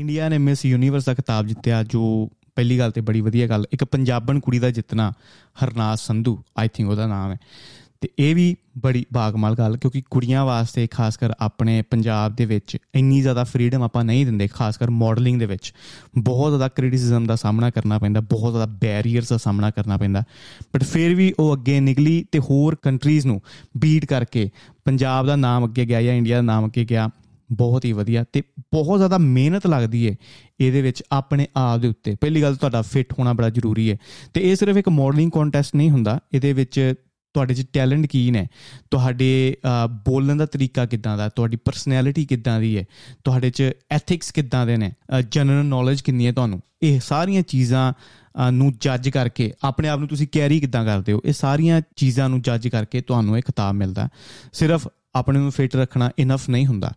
India ਨੇ miss universe ਦਾ ਖਿਤਾਬ ਜਿੱਤਿਆ, ਜੋ ਪਹਿਲੀ ਗੱਲ ਤੇ ਬੜੀ ਵਧੀਆ ਗੱਲ, ਇੱਕ ਪੰਜਾਬਣ ਕੁੜੀ ਦਾ ਜਿੱਤਣਾ ਹਰਨਾਸ ਸੰਧੂ ਆਈ ਥਿੰਕ ਉਹਦਾ ਨਾਮ ਹੈ। ਤੇ ਇਹ ਵੀ ਬੜੀ ਬਾਗਮਾਲ ਗੱਲ, ਕਿਉਂਕਿ ਕੁੜੀਆਂ ਵਾਸਤੇ ਖਾਸ ਕਰ ਆਪਣੇ ਪੰਜਾਬ ਦੇ ਵਿੱਚ ਇੰਨੀ ਜ਼ਿਆਦਾ ਫਰੀडम ਆਪਾਂ ਨਹੀਂ ਦਿੰਦੇ, ਖਾਸ ਕਰ ਮਾਡਲਿੰਗ ਦੇ ਵਿੱਚ। ਬਹੁਤ ਜ਼ਿਆਦਾ ਕ੍ਰਿਟਿਸਿਜ਼ਮ ਦਾ ਸਾਹਮਣਾ ਕਰਨਾ ਪੈਂਦਾ, ਬਹੁਤ ਜ਼ਿਆਦਾ ਬੈਰੀਅਰਸ ਦਾ ਸਾਹਮਣਾ ਕਰਨਾ ਪੈਂਦਾ। ਬਟ ਫਿਰ ਵੀ ਉਹ ਅੱਗੇ ਨਿਕਲੀ ਤੇ ਹੋਰ ਕੰਟਰੀਜ਼ ਨੂੰ ਬੀਟ ਕਰਕੇ, ਪੰਜਾਬ ਦਾ ਨਾਮ ਅੱਗੇ ਗਿਆ ਜਾਂ ਇੰਡੀਆ ਦਾ ਨਾਮ ਅੱਗੇ ਗਿਆ ਬਹੁਤ ਹੀ ਵਧੀਆ ਤੇ ਬਹੁਤ ਜ਼ਿਆਦਾ ਮਿਹਨਤ ਲੱਗਦੀ ਏ ਇਹਦੇ ਵਿੱਚ ਆਪਣੇ ਆਪ ਦੇ ਉੱਤੇ। ਪਹਿਲੀ ਗੱਲ ਤੁਹਾਡਾ ਫਿਟ ਹੋਣਾ ਬੜਾ ਜ਼ਰੂਰੀ ਹੈ ਤੇ ਇਹ ਸਿਰਫ ਇੱਕ ਮਾਡਲਿੰਗ ਕੰਟੈਸਟ ਨਹੀਂ ਹੁੰਦਾ, ਇਹਦੇ ਵਿੱਚ ਤੁਹਾਡੇ 'ਚ ਟੈਲੈਂਟ ਕੀ ਨੇ? ਤੁਹਾਡੇ ਬੋਲਣ ਦਾ ਤਰੀਕਾ ਕਿੱਦਾਂ ਦਾ? ਤੁਹਾਡੀ ਪਰਸਨੈਲਿਟੀ ਕਿੱਦਾਂ ਦੀ ਹੈ ਤੁਹਾਡੇ 'ਚ ਐਥਿਕਸ ਕਿੱਦਾਂ ਦੇ ਨੇ? ਜਨਰਲ ਨੌਲੇਜ ਕਿੰਨੀ ਹੈ ਤੁਹਾਨੂੰ? ਇਹ ਸਾਰੀਆਂ ਚੀਜ਼ਾਂ ਨੂੰ ਜੱਜ ਕਰਕੇ, ਆਪਣੇ ਆਪ ਨੂੰ ਤੁਸੀਂ ਕੈਰੀ ਕਿੱਦਾਂ ਕਰਦੇ ਹੋ? ਇਹ ਸਾਰੀਆਂ ਚੀਜ਼ਾਂ ਨੂੰ ਜੱਜ ਕਰਕੇ ਤੁਹਾਨੂੰ ਇਹ ਖਿਤਾਬ ਮਿਲਦਾ। ਸਿਰਫ ਆਪਣੇ ਨੂੰ ਫਿਟ ਰੱਖਣਾ ਇਨਫ ਨਹੀਂ ਹੁੰਦਾ।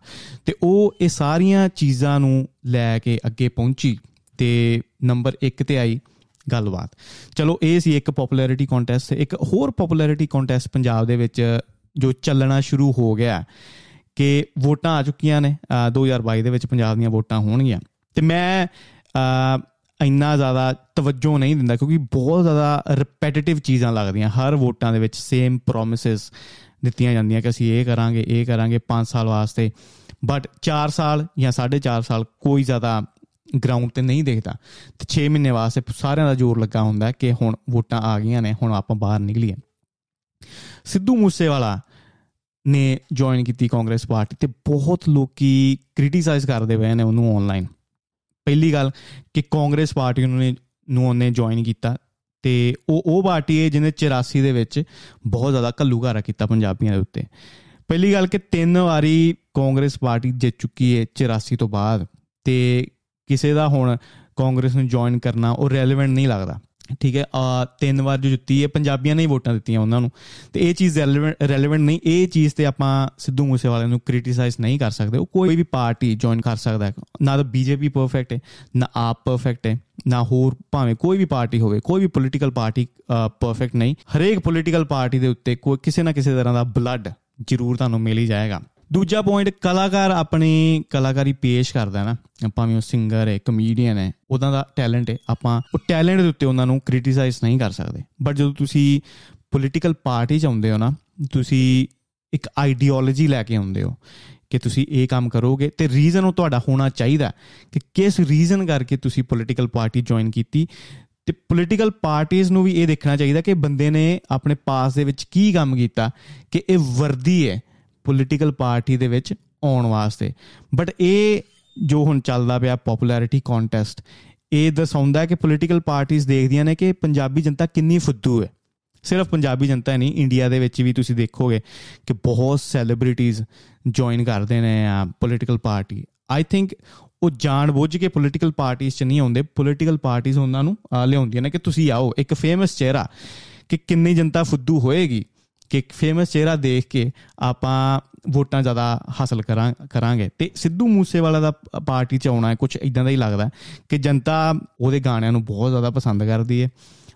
ਤੇ ਉਹ ਇਹ ਸਾਰੀਆਂ ਚੀਜ਼ਾਂ ਨੂੰ ਲੈ ਕੇ ਅੱਗੇ ਪਹੁੰਚੀ ਤੇ ਨੰਬਰ 1 ਤੇ ਆਈ ਗੱਲਬਾਤ। ਚਲੋ, ਇਹ ਸੀ ਇੱਕ ਪਪੂਲੈਰਿਟੀ ਕੰਟੈਸਟ ਇੱਕ ਹੋਰ ਪਪੂਲੈਰਿਟੀ ਕੰਟੈਸਟ ਪੰਜਾਬ ਦੇ ਵਿੱਚ ਜੋ ਚੱਲਣਾ ਸ਼ੁਰੂ ਹੋ ਗਿਆ ਕਿ ਵੋਟਾਂ ਆ ਚੁੱਕੀਆਂ ਨੇ। 2022 ਦੇ ਵਿੱਚ ਪੰਜਾਬ ਦੀਆਂ ਵੋਟਾਂ ਹੋਣਗੀਆਂ। ਤੇ ਮੈਂ ਇੰਨਾ ਜ਼ਿਆਦਾ ਤਵੱਜੋ ਨਹੀਂ ਦਿੰਦਾ ਕਿਉਂਕਿ ਬਹੁਤ ਜ਼ਿਆਦਾ ਰਿਪੀਟੀਟਿਵ ਚੀਜ਼ਾਂ ਲੱਗਦੀਆਂ ਹਰ ਵੋਟਾਂ ਦੇ ਵਿੱਚ ਸੇਮ ਪ੍ਰੋਮਿਸਸ ਦਿੱਤੀਆਂ ਜਾਂਦੀਆਂ ਕਿ ਅਸੀਂ ਇਹ ਕਰਾਂਗੇ ਇਹ ਕਰਾਂਗੇ 5 ਸਾਲ ਵਾਸਤੇ। ਬਟ 4 ਸਾਲ ਜਾਂ 4.5 ਸਾਲ ਕੋਈ ਜ਼ਿਆਦਾ ਗਰਾਊਂਡ ਤੇ ਨਹੀਂ ਦੇਖਦਾ। ਤੇ 6 ਮਹੀਨੇ ਵਾਸਤੇ ਸਾਰਿਆਂ ਦਾ ਜ਼ੋਰ ਲੱਗਾ ਹੁੰਦਾ ਕਿ ਹੁਣ ਵੋਟਾਂ ਆ ਗਈਆਂ ਨੇ, ਹੁਣ ਆਪਾਂ ਬਾਹਰ ਨਿਕਲੀਏ। ਸਿੱਧੂ ਮੂਸੇਵਾਲਾ ਨੇ ਜੁਆਇਨ ਕੀਤੀ ਕਾਂਗਰਸ ਪਾਰਟੀ ਤੇ ਬਹੁਤ ਲੋਕੀ ਕ੍ਰਿਟਿਸਾਈਜ਼ ਕਰਦੇ ਪਏ ਨੇ ਉਹਨੂੰ ਆਨਲਾਈਨ ਪਹਿਲੀ ਗੱਲ ਕਿ ਕਾਂਗਰਸ ਪਾਰਟੀ ਨੂੰ ਨੂੰ ਉਹਨੇ ਜੁਆਇਨ ਕੀਤਾ। ਤੇ ਉਹ ਉਹ ਪਾਰਟੀ ਹੈ ਜਿਹਨੇ 84 ਦੇ ਵਿੱਚ ਬਹੁਤ ਜ਼ਿਆਦਾ ਘੱਲੂਘਾਰਾ ਕੀਤਾ ਪੰਜਾਬੀਆਂ ਦੇ ਉੱਤੇ। ਪਹਿਲੀ ਗੱਲ ਕਿ ਤਿੰਨ ਵਾਰੀ ਕਾਂਗਰਸ ਪਾਰਟੀ ਜਿੱਤ ਚੁੱਕੀ ਹੈ 84 ਤੋਂ ਬਾਅਦ ਤੇ ਕਿਸੇ ਦਾ ਹੁਣ ਕਾਂਗਰਸ ਨੂੰ ਜੁਆਇਨ ਕਰਨਾ ਉਹ ਰੈਲੇਵੈਂਟ ਨਹੀਂ ਲੱਗਦਾ। ਠੀਕ ਹੈ, ਆ, ਤਿੰਨ ਵਾਰ ਜੋ ਜਿੱਤੀ ਹੈ, ਪੰਜਾਬੀਆਂ ਨੇ ਹੀ ਵੋਟਾਂ ਦਿੱਤੀਆਂ ਉਹਨਾਂ ਨੂੰ। ਤੇ ਇਹ ਚੀਜ਼ ਰੈਲੇਵੈਂਟ ਨਹੀਂ, ਇਹ ਚੀਜ਼ ਤੇ ਆਪਾਂ ਸਿੱਧੂ ਮੂਸੇਵਾਲੇ ਨੂੰ ਕ੍ਰਿਟਿਸਾਈਜ਼ ਨਹੀਂ ਕਰ ਸਕਦੇ। ਉਹ ਕੋਈ ਵੀ ਪਾਰਟੀ ਜੁਆਇਨ ਕਰ ਸਕਦਾ ਹੈ। ਨਾ ਤਾਂ ਬੀਜੇਪੀ ਪਰਫੈਕਟ ਹੈ, ਨਾ ਆਪ ਪਰਫੈਕਟ ਹੈ, ਨਾ ਹੋਰ ਭਾਵੇਂ ਕੋਈ ਵੀ ਪਾਰਟੀ ਹੋਵੇ, ਕੋਈ ਵੀ ਪੋਲੀਟੀਕਲ ਪਾਰਟੀ ਪਰਫੈਕਟ ਨਹੀਂ। ਹਰੇਕ ਪੋਲੀਟੀਕਲ ਪਾਰਟੀ ਦੇ ਉੱਤੇ ਕੋਈ ਕਿਸੇ ਨਾ ਕਿਸੇ ਤਰ੍ਹਾਂ ਦਾ ਬਲੱਡ ਜ਼ਰੂਰ ਤੁਹਾਨੂੰ ਮਿਲ ਹੀ ਜਾਏਗਾ। ਦੂਜਾ ਪੁਆਇੰਟ ਕਲਾਕਾਰ ਆਪਣੀ ਕਲਾਕਾਰੀ ਪੇਸ਼ ਕਰਦਾ ਨਾ। ਆਪਾਂ ਵੀ ਉਹ ਸਿੰਗਰ ਹੈ ਕਮੇਡੀਅਨ ਹੈ, ਉਹਦਾ ਦਾ ਟੈਲੈਂਟ ਹੈ। ਆਪਾਂ ਉਹ ਟੈਲੈਂਟ ਦੇ ਉੱਤੇ ਉਹਨਾਂ ਨੂੰ ਕ੍ਰਿਟਿਸਾਈਜ਼ ਨਹੀਂ ਕਰ ਸਕਦੇ। ਬਟ ਜਦੋਂ ਤੁਸੀਂ ਪੋਲੀਟੀਕਲ ਪਾਰਟੀ ਚ ਆਉਂਦੇ ਹੋ ਨਾ, ਤੁਸੀਂ ਇੱਕ ਆਈਡੀਓਲੋਜੀ ਲੈ ਕੇ ਆਉਂਦੇ ਹੋ ਕਿ ਤੁਸੀਂ ਇਹ ਕੰਮ ਕਰੋਗੇ ਤੇ ਰੀਜ਼ਨ ਉਹ ਤੁਹਾਡਾ ਹੋਣਾ ਚਾਹੀਦਾ ਕਿ ਕਿਸ ਰੀਜ਼ਨ ਕਰਕੇ ਤੁਸੀਂ ਪੋਲੀਟੀਕਲ ਪਾਰਟੀ ਜੁਆਇਨ ਕੀਤੀ। ਤੇ ਪੋਲੀਟੀਕਲ ਪਾਰਟੀਆਂ ਨੂੰ ਵੀ ਇਹ ਦੇਖਣਾ ਚਾਹੀਦਾ ਕਿ ਬੰਦੇ ਨੇ ਆਪਣੇ ਪਾਸ ਦੇ ਵਿੱਚ ਕੀ ਕੰਮ ਕੀਤਾ, ਕਿ ਇਹ ਵਰਦੀ ਹੈ। ਪੋਲੀਟੀਕਲ ਪਾਰਟੀ ਦੇ ਵਿੱਚ ਆਉਣ ਵਾਸਤੇ। ਬਟ ਇਹ ਜੋ ਹੁਣ ਚੱਲਦਾ ਪਿਆ ਪਪੂਲੈਰਿਟੀ ਕੰਟੈਸਟ ਇਹ ਦਸਾਉਂਦਾ ਕਿ ਪੋਲੀਟੀਕਲ ਪਾਰਟੀਆਂ ਦੇਖਦੀਆਂ ਨੇ ਕਿ ਪੰਜਾਬੀ ਜਨਤਾ ਕਿੰਨੀ ਫੁੱਦੂ ਹੈ। ਸਿਰਫ ਪੰਜਾਬੀ ਜਨਤਾ ਨਹੀਂ ਇੰਡੀਆ ਦੇ ਵਿੱਚ ਵੀ ਤੁਸੀਂ ਦੇਖੋਗੇ ਕਿ ਬਹੁਤ ਸੈਲੀਬ੍ਰਿਟੀਜ਼ ਜੁਆਇਨ ਕਰਦੇ ਨੇ ਆ ਪੋਲੀਟੀਕਲ ਪਾਰਟੀ ਆਈ ਥਿੰਕ ਉਹ ਜਾਣ ਬੁੱਝ ਕੇ ਪੋਲੀਟੀਕਲ ਪਾਰਟੀਆਂ 'ਚ ਨਹੀਂ ਆਉਂਦੇ। ਪੋਲੀਟੀਕਲ ਪਾਰਟੀਆਂ ਉਹਨਾਂ ਨੂੰ ਲਿਆਉਂਦੀਆਂ ਨੇ ਕਿ ਤੁਸੀਂ ਆਓ। ਇੱਕ ਫੇਮਸ ਚਿਹਰਾ ਕਿ ਕਿੰਨੀ ਜਨਤਾ ਫੁੱਦੂ ਹੋਏਗੀ। ਕਿ ਇੱਕ ਫੇਮਸ ਚਿਹਰਾ ਦੇਖ ਕੇ ਆਪਾਂ ਵੋਟਾਂ ਜ਼ਿਆਦਾ ਹਾਸਲ ਕਰਾਂ, ਕਰਾਂਗੇ। ਤੇ ਸਿੱਧੂ ਮੂਸੇਵਾਲਾ ਦਾ ਪਾਰਟੀ ਚ ਆਉਣਾ ਹੈ ਕੁਝ ਇਦਾਂ ਦਾ ਹੀ ਲੱਗਦਾ ਕਿ ਜਨਤਾ ਉਹਦੇ ਗਾਣਿਆਂ ਨੂੰ ਬਹੁਤ ਜ਼ਿਆਦਾ ਪਸੰਦ ਕਰਦੀ ਹੈ,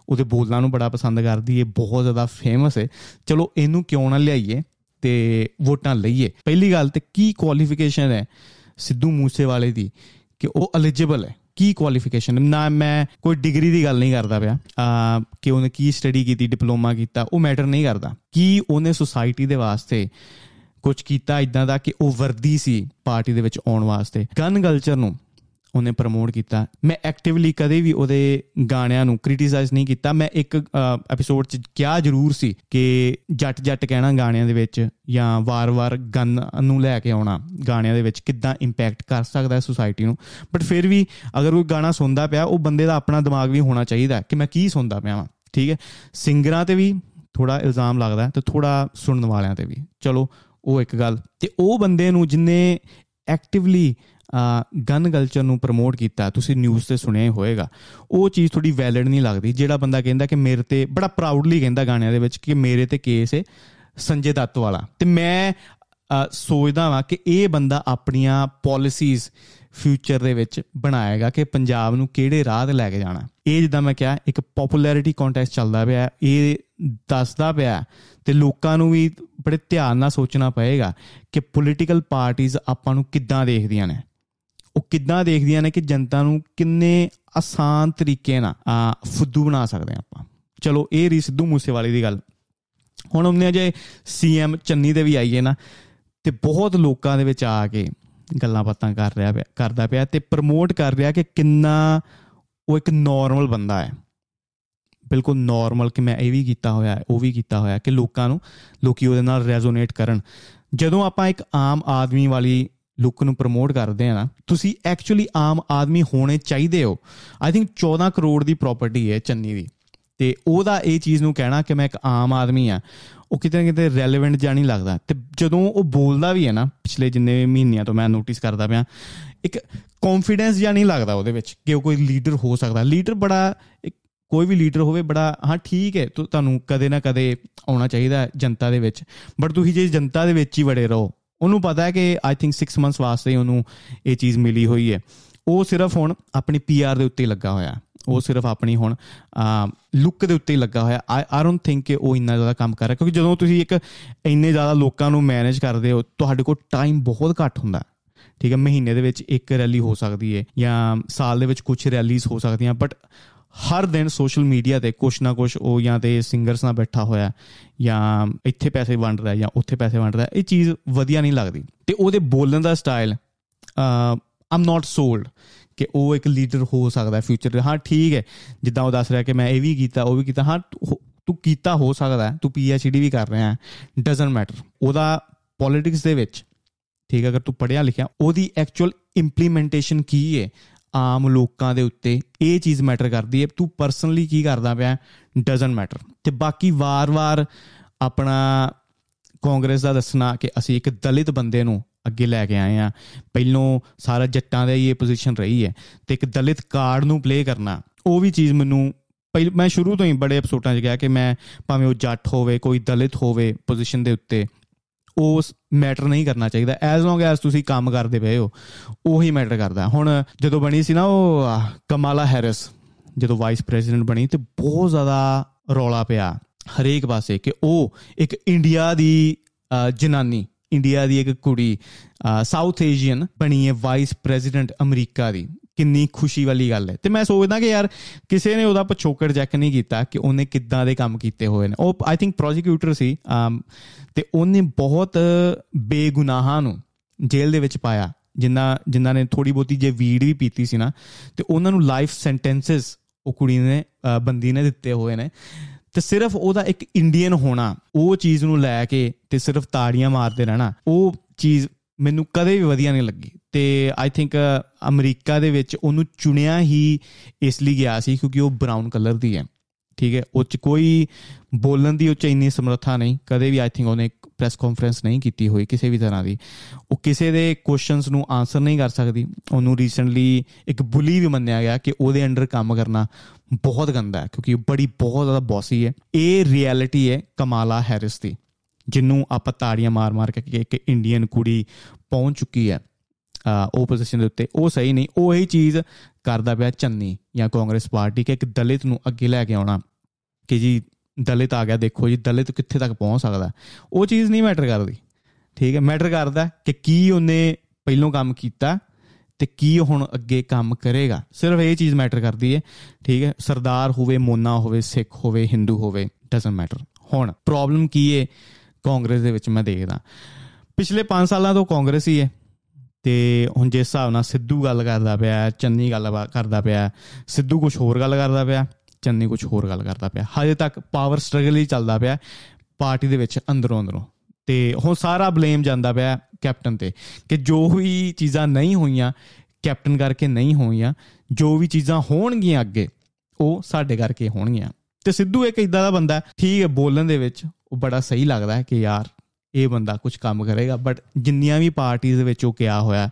ਉਹਦੇ ਬੋਲਾਂ ਨੂੰ ਬੜਾ ਪਸੰਦ ਕਰਦੀ ਹੈ, ਬਹੁਤ ਜ਼ਿਆਦਾ ਫੇਮਸ ਹੈ। ਚਲੋ ਇਹਨੂੰ ਕਿਉਂ ਨਾ ਲਿਆਈਏ ਤੇ ਵੋਟਾਂ ਲਈਏ। ਪਹਿਲੀ ਗੱਲ ਤੇ ਕੀ ਕੁਆਲੀਫਿਕੇਸ਼ਨ ਹੈ ਸਿੱਧੂ ਮੂਸੇਵਾਲੇ ਦੀ ਕਿ ਉਹ ਐਲੀਜੀਬਲ ਹੈ? ਕੀ ਕੁਆਲੀਫਿਕੇਸ਼ਨ ਨਾ ਮੈਂ ਕੋਈ ਡਿਗਰੀ ਦੀ ਗੱਲ ਨਹੀਂ ਕਰਦਾ ਪਿਆ। ਆ ਕਿ ਉਹਨੇ ਕੀ ਸਟੱਡੀ ਕੀਤੀ ਡਿਪਲੋਮਾ ਕੀਤਾ, ਉਹ ਮੈਟਰ ਨਹੀਂ ਕਰਦਾ। ਕੀ ਉਹਨੇ ਸੁਸਾਇਟੀ ਦੇ ਵਾਸਤੇ ਕੁਝ ਕੀਤਾ ਇਦਾਂ ਦਾ ਕਿ ਉਹ ਵਰਦੀ ਸੀ ਪਾਰਟੀ ਦੇ ਵਿੱਚ ਆਉਣ ਵਾਸਤੇ? ਗਨ ਕਲਚਰ ਨੂੰ ਉਹਨੇ ਪ੍ਰਮੋਟ ਕੀਤਾ। ਮੈਂ ਐਕਟਿਵਲੀ ਕਦੇ ਵੀ ਉਹਦੇ ਗਾਣਿਆਂ ਨੂੰ ਕ੍ਰਿਟਿਸਾਈਜ਼ ਨਹੀਂ ਕੀਤਾ। ਮੈਂ ਇੱਕ ਐਪੀਸੋਡ 'ਚ ਕਿਹਾ ਜ਼ਰੂਰ ਸੀ ਕਿ ਜੱਟ ਜੱਟ ਕਹਿਣਾ ਗਾਣਿਆਂ ਦੇ ਵਿੱਚ ਜਾਂ ਵਾਰ-ਵਾਰ ਗਨ ਨੂੰ ਲੈ ਕੇ ਆਉਣਾ ਗਾਣਿਆਂ ਦੇ ਵਿੱਚ ਕਿੱਦਾਂ ਇੰਪੈਕਟ ਕਰ ਸਕਦਾ ਹੈ ਸੋਸਾਇਟੀ ਨੂੰ। ਬਟ ਫਿਰ ਵੀ ਅਗਰ ਕੋਈ ਗਾਣਾ ਸੁਣਦਾ ਪਿਆ, ਉਹ ਬੰਦੇ ਦਾ ਆਪਣਾ ਦਿਮਾਗ ਵੀ ਹੋਣਾ ਚਾਹੀਦਾ ਕਿ ਮੈਂ ਕੀ ਸੁਣਦਾ ਪਿਆ ਵਾਂ, ਠੀਕ ਹੈ? ਸਿੰਗਰਾਂ ਤੇ ਵੀ ਥੋੜਾ ਇਲਜ਼ਾਮ ਲੱਗਦਾ ਤੇ ਥੋੜਾ ਸੁਣਨ ਵਾਲਿਆਂ ਤੇ ਵੀ। ਚਲੋ, ਉਹ ਇੱਕ ਗੱਲ। ਤੇ ਉਹ ਬੰਦੇ ਨੂੰ ਜਿਨੇ ਐਕਟਿਵਲੀ ਗਨ ਕਲਚਰ ਨੂੰ ਪ੍ਰਮੋਟ ਕੀਤਾ, ਤੁਸੀਂ ਨਿਊਜ਼ ਤੇ ਸੁਣਿਆ ਹੋਵੇਗਾ ਉਹ ਚੀਜ਼ ਥੋੜੀ ਵੈਲਿਡ ਨਹੀਂ ਲੱਗਦੀ, ਜਿਹੜਾ ਬੰਦਾ ਕਹਿੰਦਾ ਕਿ ਮੇਰੇ ਤੇ, ਬੜਾ ਪ੍ਰਾਊਡਲੀ ਕਹਿੰਦਾ ਗਾਣਿਆਂ ਦੇ ਵਿੱਚ ਕਿ ਮੇਰੇ ਤੇ ਕੇਸ ਹੈ ਸੰਜੇ ਦੱਤ ਵਾਲਾ। ਤੇ ਮੈਂ ਸੋਚਦਾ ਵਾਂ ਕਿ ਇਹ ਬੰਦਾ ਆਪਣੀਆਂ ਪਾਲਿਸੀਜ਼ ਫਿਊਚਰ ਦੇ ਵਿੱਚ ਬਣਾਏਗਾ ਕਿ ਪੰਜਾਬ ਨੂੰ ਕਿਹੜੇ ਰਾਹ ਤੇ ਲੈ ਕੇ ਜਾਣਾ। ਇਹ ਜਿੱਦਾਂ ਮੈਂ ਕਿਹਾ, ਇੱਕ ਪਪੂਲੈਰਿਟੀ ਕੰਟੈਸਟ ਚੱਲਦਾ ਪਿਆ, ਇਹ ਦੱਸਦਾ ਪਿਆ ਤੇ ਲੋਕਾਂ ਨੂੰ ਵੀ ਬੜੇ ਧਿਆਨ ਨਾਲ ਸੋਚਣਾ ਪਏਗਾ ਕਿ ਪੋਲੀਟੀਕਲ ਪਾਰਟੀਆਂ ਆਪਾਂ ਨੂੰ ਕਿੱਦਾਂ ਦੇਖਦੀਆਂ ਨੇ। ਉਹ ਕਿੱਦਾਂ ਦੇਖਦੀਆਂ ਨੇ ਕਿ ਜਨਤਾ ਨੂੰ ਕਿੰਨੇ ਆਸਾਨ ਤਰੀਕੇ ਨਾਲ ਫੁੱਦੂ ਬਣਾ ਸਕਦੇ ਆਪਾਂ। ਚਲੋ, ਇਹ ਰੀ ਸਿੱਧੂ ਮੂਸੇਵਾਲੇ ਦੀ ਗੱਲ। ਹੁਣ ਉਹਨੇ ਜੇ ਸੀਐਮ ਚੰਨੀ ਦੇ ਵੀ ਆਈਏ ਨਾ, ਤੇ ਬਹੁਤ ਲੋਕਾਂ ਦੇ ਵਿੱਚ ਆ ਕੇ ਗੱਲਾਂ ਬਾਤਾਂ ਕਰ ਰਿਹਾ ਪਿਆ, ਕਰਦਾ ਪਿਆ ਤੇ ਪ੍ਰਮੋਟ ਕਰ ਰਿਹਾ ਕਿ ਕਿੰਨਾ ਉਹ ਇੱਕ ਨਾਰਮਲ ਬੰਦਾ ਹੈ। ਬਿਲਕੁਲ ਨਾਰਮਲ ਕਿ ਮੈਂ ਇਹ ਵੀ ਕੀਤਾ ਹੋਇਆ ਉਹ ਵੀ ਕੀਤਾ ਹੋਇਆ ਕਿ ਲੋਕਾਂ ਨੂੰ, ਲੋਕੀ ਉਹਦੇ ਨਾਲ ਰੈਜ਼ੋਨੇਟ ਕਰਨ। ਜਦੋਂ ਆਪਾਂ ਇੱਕ ਆਮ ਆਦਮੀ ਵਾਲੀ ਲੁੱਕ ਨੂੰ ਪ੍ਰਮੋਟ ਕਰਦੇ ਆ ਨਾ, ਤੁਸੀਂ ਐਕਚੁਅਲੀ ਆਮ ਆਦਮੀ ਹੋਣੇ ਚਾਹੀਦੇ ਹੋ। ਆਈ ਥਿੰਕ 14 ਕਰੋੜ ਦੀ ਪ੍ਰਾਪਰਟੀ ਹੈ ਚੰਨੀ ਦੀ। ਤੇ ਉਹਦਾ ਇਹ ਚੀਜ਼ ਨੂੰ ਕਹਿਣਾ ਕਿ ਮੈਂ ਇੱਕ ਆਮ ਆਦਮੀ ਆ, ਉਹ ਕਿਤੇ ਨਾ ਕਿਤੇ ਰੈਲੇਵੈਂਟ ਜਾਂ ਨਹੀਂ ਲੱਗਦਾ। ਤੇ ਜਦੋਂ ਉਹ ਬੋਲਦਾ ਵੀ ਹੈ ਨਾ, ਪਿਛਲੇ ਜਿੰਨੇ ਮਹੀਨਿਆਂ ਤੋਂ ਮੈਂ ਨੋਟਿਸ ਕਰਦਾ ਪਿਆ, ਇੱਕ ਕੌਨਫੀਡੈਂਸ ਜਾਂ ਨਹੀਂ ਲੱਗਦਾ ਉਹਦੇ ਵਿੱਚ ਕਿ ਉਹ ਕੋਈ ਲੀਡਰ ਹੋ ਸਕਦਾ। ਲੀਡਰ ਬੜਾ ਕੋਈ ਵੀ ਲੀਡਰ ਹੋਵੇ ਬੜਾ, ਹਾਂ ਠੀਕ ਹੈ ਤੁਹਾਨੂੰ ਕਦੇ ਨਾ ਕਦੇ ਆਉਣਾ ਚਾਹੀਦਾ ਜਨਤਾ ਦੇ ਵਿੱਚ। ਬਟ ਤੁਸੀਂ ਜੇ ਜਨਤਾ ਦੇ ਵਿੱਚ ਹੀ ਵੜੇ ਰਹੋ ਉਹਨੂੰ ਪਤਾ ਹੈ ਕਿ ਆਈ ਥਿੰਕ 6 ਮੰਥਸ ਵਾਸਤੇ ਉਹਨੂੰ ਇਹ ਚੀਜ਼ ਮਿਲੀ ਹੋਈ ਹੈ। ਉਹ ਸਿਰਫ ਹੁਣ ਆਪਣੀ ਪੀਆਰ ਦੇ ਉੱਤੇ ਲੱਗਾ ਹੋਇਆ। ਉਹ ਸਿਰਫ ਆਪਣੀ ਹੁਣ ਲੁੱਕ ਦੇ ਉੱਤੇ ਲੱਗਾ ਹੋਇਆ। ਆਈ ਡੋਨਟ ਥਿੰਕ ਕਿ ਉਹ ਇੰਨਾ ਜ਼ਿਆਦਾ ਕੰਮ ਕਰ ਰਿਹਾ। ਕਿਉਂਕਿ ਜਦੋਂ ਤੁਸੀਂ ਇੱਕ ਇੰਨੇ ਜ਼ਿਆਦਾ ਲੋਕਾਂ ਨੂੰ ਮੈਨੇਜ ਕਰਦੇ ਹੋ, ਤੁਹਾਡੇ ਕੋਲ ਟਾਈਮ ਬਹੁਤ ਘੱਟ ਹੁੰਦਾ। ਠੀਕ ਹੈ, ਮਹੀਨੇ ਦੇ ਵਿੱਚ ਇੱਕ ਰੈਲੀ ਹੋ ਸਕਦੀ ਹੈ ਜਾਂ ਸਾਲ ਦੇ ਵਿੱਚ ਕੁਝ ਰੈਲੀਜ਼ ਹੋ ਸਕਦੀਆਂ। ਬਟ ਹਰ ਦਿਨ ਸੋਸ਼ਲ ਮੀਡੀਆ ਤੇ ਕੁਛ ਨਾ ਕੁਛ ਉਹ ਜਾਂ ਤੇ ਸਿੰਗਰਸ ਨਾਲ ਬੈਠਾ ਹੋਇਆ, ਜਾਂ ਇੱਥੇ ਪੈਸੇ ਵੰਡ ਰਿਹਾ ਜਾਂ ਉੱਥੇ ਪੈਸੇ ਵੰਡ ਰਿਹਾ, ਇਹ ਚੀਜ਼ ਵਧੀਆ ਨਹੀਂ ਲੱਗਦੀ। ਤੇ ਉਹਦੇ ਬੋਲਣ ਦਾ ਸਟਾਈਲ ਆਮ ਨਾਟ ਸੋਲਡ ਕਿ ਉਹ ਇੱਕ ਲੀਡਰ ਹੋ ਸਕਦਾ ਫਿਊਚਰ ਦੇ। ਹਾਂ, ਠੀਕ ਹੈ, ਜਿੱਦਾਂ ਉਹ ਦੱਸ ਰਿਹਾ ਕਿ ਮੈਂ ਇਹ ਵੀ ਕੀਤਾ, ਉਹ ਵੀ ਕੀਤਾ। ਹਾਂ ਤੂੰ ਕੀਤਾ ਹੋ ਸਕਦਾ ਤੂੰ ਪੀਐਚਡੀ ਵੀ ਕਰ ਰਿਹਾ ਡਸਨਟ ਮੈਟਰ ਉਹਦਾ ਪੋਲਿਟਿਕਸ ਦੇ ਵਿੱਚ, ਠੀਕ ਅਗਰ ਤੂੰ ਪੜਿਆ ਲਿਖਿਆ, ਉਹਦੀ ਐਕਚੁਅਲ ਇੰਪਲੀਮੈਂਟੇਸ਼ਨ ਕੀ ਹੈ ਆਮ ਲੋਕਾਂ ਦੇ ਉੱਤੇ ਇਹ ਚੀਜ਼ ਮੈਟਰ ਕਰਦੀ ਹੈ। ਤੂੰ ਪਰਸਨਲੀ ਕੀ ਕਰਦਾ ਪਿਆ? ਡਸਨਟ ਮੈਟਰ ਤੇ ਬਾਕੀ ਵਾਰ-ਵਾਰ ਆਪਣਾ ਕਾਂਗਰਸ ਦਾ ਦੱਸਣਾ ਕਿ ਅਸੀਂ ਇੱਕ ਦਲਿਤ ਬੰਦੇ ਨੂੰ ਅੱਗੇ ਲੈ ਕੇ ਆਏ ਆ ਪਹਿਲੋਂ ਸਾਰਾ ਜੱਟਾਂ ਦੇ ਹੀ ਇਹ ਪੋਜੀਸ਼ਨ ਰਹੀ ਹੈ ਤੇ ਇੱਕ ਦਲਿਤ ਕਾਰਡ ਨੂੰ ਪਲੇ ਕਰਨਾ, ਉਹ ਵੀ ਚੀਜ਼ ਮੈਨੂੰ ਪਹਿਲ, ਮੈਂ ਸ਼ੁਰੂ ਤੋਂ ਹੀ ਬੜੇ ਐਪੀਸੋਡਾਂ 'ਚ ਗਿਆ ਕਿ ਮੈਂ ਭਾਵੇਂ ਉਹ ਜੱਟ ਹੋਵੇ, ਕੋਈ ਦਲਿਤ ਹੋਵੇ ਪੋਜੀਸ਼ਨ ਦੇ ਉੱਤੇ ਉਸ ਮੈਟਰ ਨਹੀਂ ਕਰਨਾ ਚਾਹੀਦਾ। ਐਜ਼ ਲੌਂਗ ਐਜ਼ ਤੁਸੀਂ ਕੰਮ ਕਰਦੇ ਪਏ ਹੋ, ਉਹੀ ਮੈਟਰ ਕਰਦਾ। ਹੁਣ ਜਦੋਂ ਬਣੀ ਸੀ ਨਾ ਉਹ ਕਮਾਲਾ ਹੈਰਿਸ, ਜਦੋਂ ਵਾਈਸ ਪ੍ਰੈਜ਼ੀਡੈਂਟ ਬਣੀ ਤੇ ਬਹੁਤ ਜ਼ਿਆਦਾ ਰੌਲਾ ਪਿਆ ਹਰੇਕ ਪਾਸੇ ਕਿ ਉਹ ਇੱਕ ਇੰਡੀਆ ਦੀ ਜਨਾਨੀ ਇੰਡੀਆ ਦੀ ਇੱਕ ਕੁੜੀ ਸਾਊਥ ਏਸ਼ੀਅਨ ਬਣੀ ਹੈ ਵਾਈਸ ਪ੍ਰੈਜ਼ੀਡੈਂਟ ਅਮਰੀਕਾ ਦੀ। ਕਿੰਨੀ ਖੁਸ਼ੀ ਵਾਲੀ ਗੱਲ ਹੈ। ਤੇ ਮੈਂ ਸੋਚਦਾ ਕਿ ਯਾਰ ਕਿਸੇ ਨੇ ਉਹਦਾ ਪਛੋਕੜ ਚੈੱਕ ਨਹੀਂ ਕੀਤਾ ਕਿ ਉਹਨੇ ਕਿੱਦਾਂ ਦੇ ਕੰਮ ਕੀਤੇ ਹੋਏ ਨੇ। ਉਹ ਆਈ ਥਿੰਕ ਪ੍ਰੋਸੀਕਿਊਟਰ ਸੀ ਤੇ ਉਹਨੇ ਬਹੁਤ ਬੇਗੁਨਾਹਾਂ ਨੂੰ ਜੇਲ੍ਹ ਦੇ ਵਿੱਚ ਪਾਇਆ, ਜਿੰਨਾ ਜਿਨ੍ਹਾਂ ਨੇ ਥੋੜੀ ਬੋਤੀ ਜੇ ਵੀਡ ਵੀ ਪੀਤੀ ਸੀ ਨਾ, ਤੇ ਉਹਨਾਂ ਨੂੰ ਲਾਈਫ ਸੈਂਟੈਂਸਸ ਉਹ ਕੁੜੀ ਨੇ ਬੰਦੀ ਨੇ ਦਿੱਤੇ ਹੋਏ ਨੇ। ਤੇ ਸਿਰਫ ਉਹਦਾ ਇੱਕ ਇੰਡੀਅਨ ਹੋਣਾ, ਉਹ ਚੀਜ਼ ਨੂੰ ਲੈ ਕੇ ਤੇ ਸਿਰਫ ਤਾੜੀਆਂ ਮਾਰਦੇ ਰਹਿਣਾ, ਉਹ ਚੀਜ਼ ਮੈਨੂੰ ਕਦੇ ਵੀ ਵਧੀਆ ਨਹੀਂ ਲੱਗੀ। ਤੇ ਆਈ ਥਿੰਕ ਅਮਰੀਕਾ ਦੇ ਵਿੱਚ ਉਹਨੂੰ ਚੁਣਿਆ ਹੀ ਇਸ ਲਈ ਗਿਆ ਸੀ ਕਿਉਂਕਿ ਉਹ ਬ੍ਰਾਊਨ ਕਲਰ ਦੀ ਹੈ। ਠੀਕ ਹੈ? ਉਹ ਚ ਕੋਈ ਬੋਲਣ ਦੀ ਉਹ ਚ ਇੰਨੀ ਸਮਰੱਥਾ ਨਹੀਂ। ਕਦੇ ਵੀ ਆਈ ਥਿੰਕ ਉਹਨੇ ਪ੍ਰੈਸ ਕਾਨਫਰੰਸ ਨਹੀਂ ਕੀਤੀ ਹੋਈ ਕਿਸੇ ਵੀ ਤਰ੍ਹਾਂ ਦੀ। ਉਹ ਕਿਸੇ ਦੇ ਕੁਐਸਚਨਸ ਨੂੰ ਆਨਸਰ ਨਹੀਂ ਕਰ ਸਕਦੀ। ਉਹਨੂੰ ਰੀਸੈਂਟਲੀ ਇੱਕ ਬੁਲੀ ਵੀ ਮੰਨਿਆ ਗਿਆ ਕਿ ਉਹਦੇ ਅੰਡਰ ਕੰਮ ਕਰਨਾ ਬਹੁਤ ਗੰਦਾ ਹੈ ਕਿਉਂਕਿ ਉਹ ਬੜੀ ਬਹੁਤ ਜ਼ਿਆਦਾ ਬੌਸੀ ਹੈ। ਇਹ ਰਿਐਲਿਟੀ ਹੈ ਕਮਾਲਾ ਹੈਰਿਸ ਦੀ, ਜਿੰਨੂੰ ਆਪਾਂ ਤਾੜੀਆਂ ਮਾਰ-ਮਾਰ ਕੇ ਇੱਕ ਇੰਡੀਅਨ ਕੁੜੀ ਪਹੁੰਚ ਚੁੱਕੀ ਹੈ। ਉਹ ਪੋਜੀਸ਼ਨ ਦੇ ਉੱਤੇ ਉਹ ਸਹੀ ਨਹੀਂ, ਉਹ ਹੀ ਚੀਜ਼ ਕਰਦਾ ਪਿਆ ਚੰਨੀ ਜਾਂ ਕਾਂਗਰਸ ਪਾਰਟੀ ਕਿ ਇੱਕ ਦਲਿਤ ਨੂੰ ਅੱਗੇ ਲੈ ਕੇ ਆਉਣਾ ਕਿ ਜੀ ਦਲਿਤ ਆ ਗਿਆ, ਦੇਖੋ ਜੀ ਦਲਿਤ ਕਿੱਥੇ ਤੱਕ ਪਹੁੰਚ ਸਕਦਾ। ਉਹ ਚੀਜ਼ ਨਹੀਂ ਮੈਟਰ ਕਰਦੀ। ਠੀਕ ਹੈ ਮੈਟਰ ਕਰਦਾ ਕਿ ਕੀ ਉਹਨੇ ਪਹਿਲੋਂ ਕੰਮ ਕੀਤਾ ਤੇ ਕੀ ਹੁਣ ਅੱਗੇ ਕੰਮ ਕਰੇਗਾ। ਸਿਰਫ ਇਹ ਚੀਜ਼ ਮੈਟਰ ਕਰਦੀ ਹੈ। ਠੀਕ ਹੈ, ਸਰਦਾਰ ਹੋਵੇ, ਮੋਨਾ ਹੋਵੇ, ਸਿੱਖ ਹੋਵੇ, ਹਿੰਦੂ ਹੋਵੇ ਡਸਨਟ ਮੈਟਰ ਹੁਣ ਪ੍ਰੋਬਲਮ ਕੀ ਹੈ ਕਾਂਗਰਸ ਦੇ ਵਿੱਚ ਮੈਂ ਦੇਖਦਾ। ਪਿਛਲੇ 5 ਸਾਲਾਂ ਤੋਂ ਕਾਂਗਰਸ ਹੀ ਹੈ। ਤੇ ਹੁਣ ਜਿਸ ਹਿਸਾਬ ਨਾਲ ਸਿੱਧੂ ਗੱਲ ਕਰਦਾ ਪਿਆ, ਚੰਨੀ ਗੱਲ ਕਰਦਾ ਪਿਆ, ਸਿੱਧੂ ਕੁਝ ਹੋਰ ਗੱਲ ਕਰਦਾ ਪਿਆ, ਚੰਨੀ ਕੁਝ ਹੋਰ ਗੱਲ ਕਰਦਾ ਪਿਆ। ਹਜੇ ਤੱਕ ਪਾਵਰ ਸਟਰਗਲ ਹੀ ਚੱਲਦਾ ਪਿਆ ਪਾਰਟੀ ਦੇ ਵਿੱਚ ਅੰਦਰੋਂ ਅੰਦਰੋਂ। ਤੇ ਹੁਣ ਸਾਰਾ ਬਲੇਮ ਜਾਂਦਾ ਪਿਆ ਕੈਪਟਨ ਤੇ ਕਿ ਜੋ ਵੀ ਚੀਜ਼ਾਂ ਨਹੀਂ ਹੋਈਆਂ ਕੈਪਟਨ ਕਰਕੇ ਨਹੀਂ ਹੋਈਆਂ, ਜੋ ਵੀ ਚੀਜ਼ਾਂ ਹੋਣਗੀਆਂ ਅੱਗੇ, ਉਹ ਸਾਡੇ ਕਰਕੇ ਹੋਣਗੀਆਂ। ਤੇ ਸਿੱਧੂ ਇੱਕ ਇਦਾਂ ਦਾ ਬੰਦਾ ਠੀਕ ਹੈ, ਬੋਲਣ ਦੇ ਵਿੱਚ ਉਹ ਬੜਾ ਸਹੀ ਲੱਗਦਾ ਹੈ ਕਿ ਯਾਰ ਇਹ ਬੰਦਾ ਕੁਝ ਕੰਮ ਕਰੇਗਾ ਬਟ ਜਿੰਨੀਆਂ ਵੀ ਪਾਰਟੀਆਂ ਦੇ ਵਿੱਚ ਉਹ ਕਿਹਾ ਹੋਇਆ,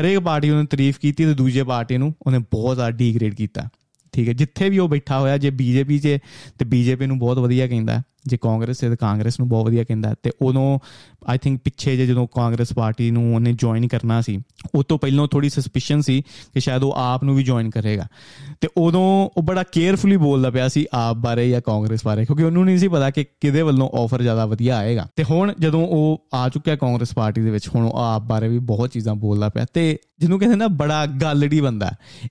ਹਰੇਕ ਪਾਰਟੀ ਉਹਨੇ ਤਾਰੀਫ ਕੀਤੀ ਤੇ ਦੂਜੇ ਪਾਰਟੀ ਨੂੰ ਉਹਨੇ ਬਹੁਤ ਜ਼ਿਆਦਾ ਡੀਗ੍ਰੇਡ ਕੀਤਾ। ਠੀਕ ਹੈ, ਜਿੱਥੇ ਵੀ ਉਹ ਬੈਠਾ ਹੋਇਆ, ਜੇ ਬੀਜੇਪੀ 'ਚ ਤੇ ਬੀਜੇਪੀ ਨੂੰ ਬਹੁਤ ਵਧੀਆ ਕਹਿੰਦਾ। ਜੇ ਕਾਂਗਰਸ ਹੈ ਤਾਂ ਕਾਂਗਰਸ ਨੂੰ ਬਹੁਤ ਵਧੀਆ ਕਹਿੰਦਾ ਤੇ ਉਦੋਂ ਆਈ ਥਿੰਕ ਪਿੱਛੇ ਜੇ ਜਦੋਂ ਕਾਂਗਰਸ ਪਾਰਟੀ ਨੂੰ ਉਹਨੇ ਜੁਆਇਨ ਕਰਨਾ ਸੀ, ਉਹ ਤੋਂ ਪਹਿਲਾਂ ਥੋੜੀ ਸਸਪੀਸ਼ਨ ਸੀ ਕਿ ਸ਼ਾਇਦ ਉਹ ਆਪ ਨੂੰ ਵੀ ਜੁਆਇਨ ਕਰੇਗਾ। ਤੇ ਉਦੋਂ ਉਹ ਬੜਾ ਕੇਅਰਫੁਲੀ ਬੋਲਦਾ ਪਿਆ ਸੀ ਆਪ ਬਾਰੇ ਜਾਂ ਕਾਂਗਰਸ ਬਾਰੇ, ਕਿਉਂਕਿ ਉਹਨੂੰ ਨਹੀਂ ਸੀ ਪਤਾ ਕਿ ਕਿਹਦੇ ਵੱਲੋਂ ਆਫਰ ਜ਼ਿਆਦਾ ਵਧੀਆ ਆਏਗਾ। ਤੇ ਹੁਣ ਜਦੋਂ ਉਹ ਆ ਚੁੱਕਿਆ ਕਾਂਗਰਸ ਪਾਰਟੀ ਦੇ ਵਿੱਚ, ਹੁਣ ਉਹ ਆਪ ਬਾਰੇ ਵੀ ਬਹੁਤ ਚੀਜ਼ਾਂ ਬੋਲਦਾ ਪਿਆ। ਤੇ ਜਿਹਨੂੰ ਕਹਿੰਦੇ ਨਾ ਬੜਾ ਗੱਲੜੀ ਬੰਦਾ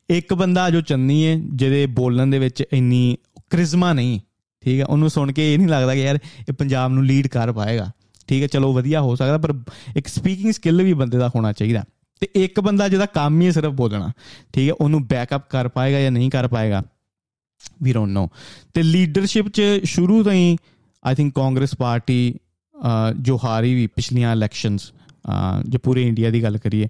ਇੱਕ ਬੰਦਾ ਜੋ ਚੰਨੀ ਹੈ, ਜਿਹਦੇ ਬੋਲਣ ਦੇ ਵਿੱਚ ਇੰਨੀ ਕ੍ਰਿਜ਼ਮਾ ਨਹੀਂ ਠੀਕ ਹੈ? ਉਹਨੂੰ ਸੁਣ ਕੇ ਇਹ ਨਹੀਂ ਲੱਗਦਾ ਕਿ ਯਾਰ ਇਹ ਪੰਜਾਬ ਨੂੰ ਲੀਡ ਕਰ ਪਾਏਗਾ। ਠੀਕ ਹੈ? ਚਲੋ ਵਧੀਆ ਹੋ ਸਕਦਾ, ਪਰ ਇੱਕ ਸਪੀਕਿੰਗ ਸਕਿੱਲ ਵੀ ਬੰਦੇ ਦਾ ਹੋਣਾ ਚਾਹੀਦਾ। ਤੇ ਇੱਕ ਬੰਦਾ ਜਿਹਦਾ ਕੰਮ ਹੀ ਸਿਰਫ ਬੋਲਣਾ, ਠੀਕ ਹੈ? ਉਹਨੂੰ ਬੈਕਅਪ ਕਰ ਪਾਏਗਾ ਜਾਂ ਨਹੀਂ ਕਰ ਪਾਏਗਾ ਵੀ ਡੋਨਟ ਨੋ ਤੇ ਲੀਡਰਸ਼ਿਪ ਚ ਸ਼ੁਰੂ ਤੋਂ ਹੀ ਆਈ ਥਿੰਕ ਕਾਂਗਰਸ ਪਾਰਟੀ ਜੋ ਹਾਰੀ ਵੀ ਪਿਛਲੀਆਂ ਇਲੈਕਸ਼ਨਸ ਜੇ ਪੂਰੇ ਇੰਡੀਆ ਦੀ ਗੱਲ ਕਰੀਏ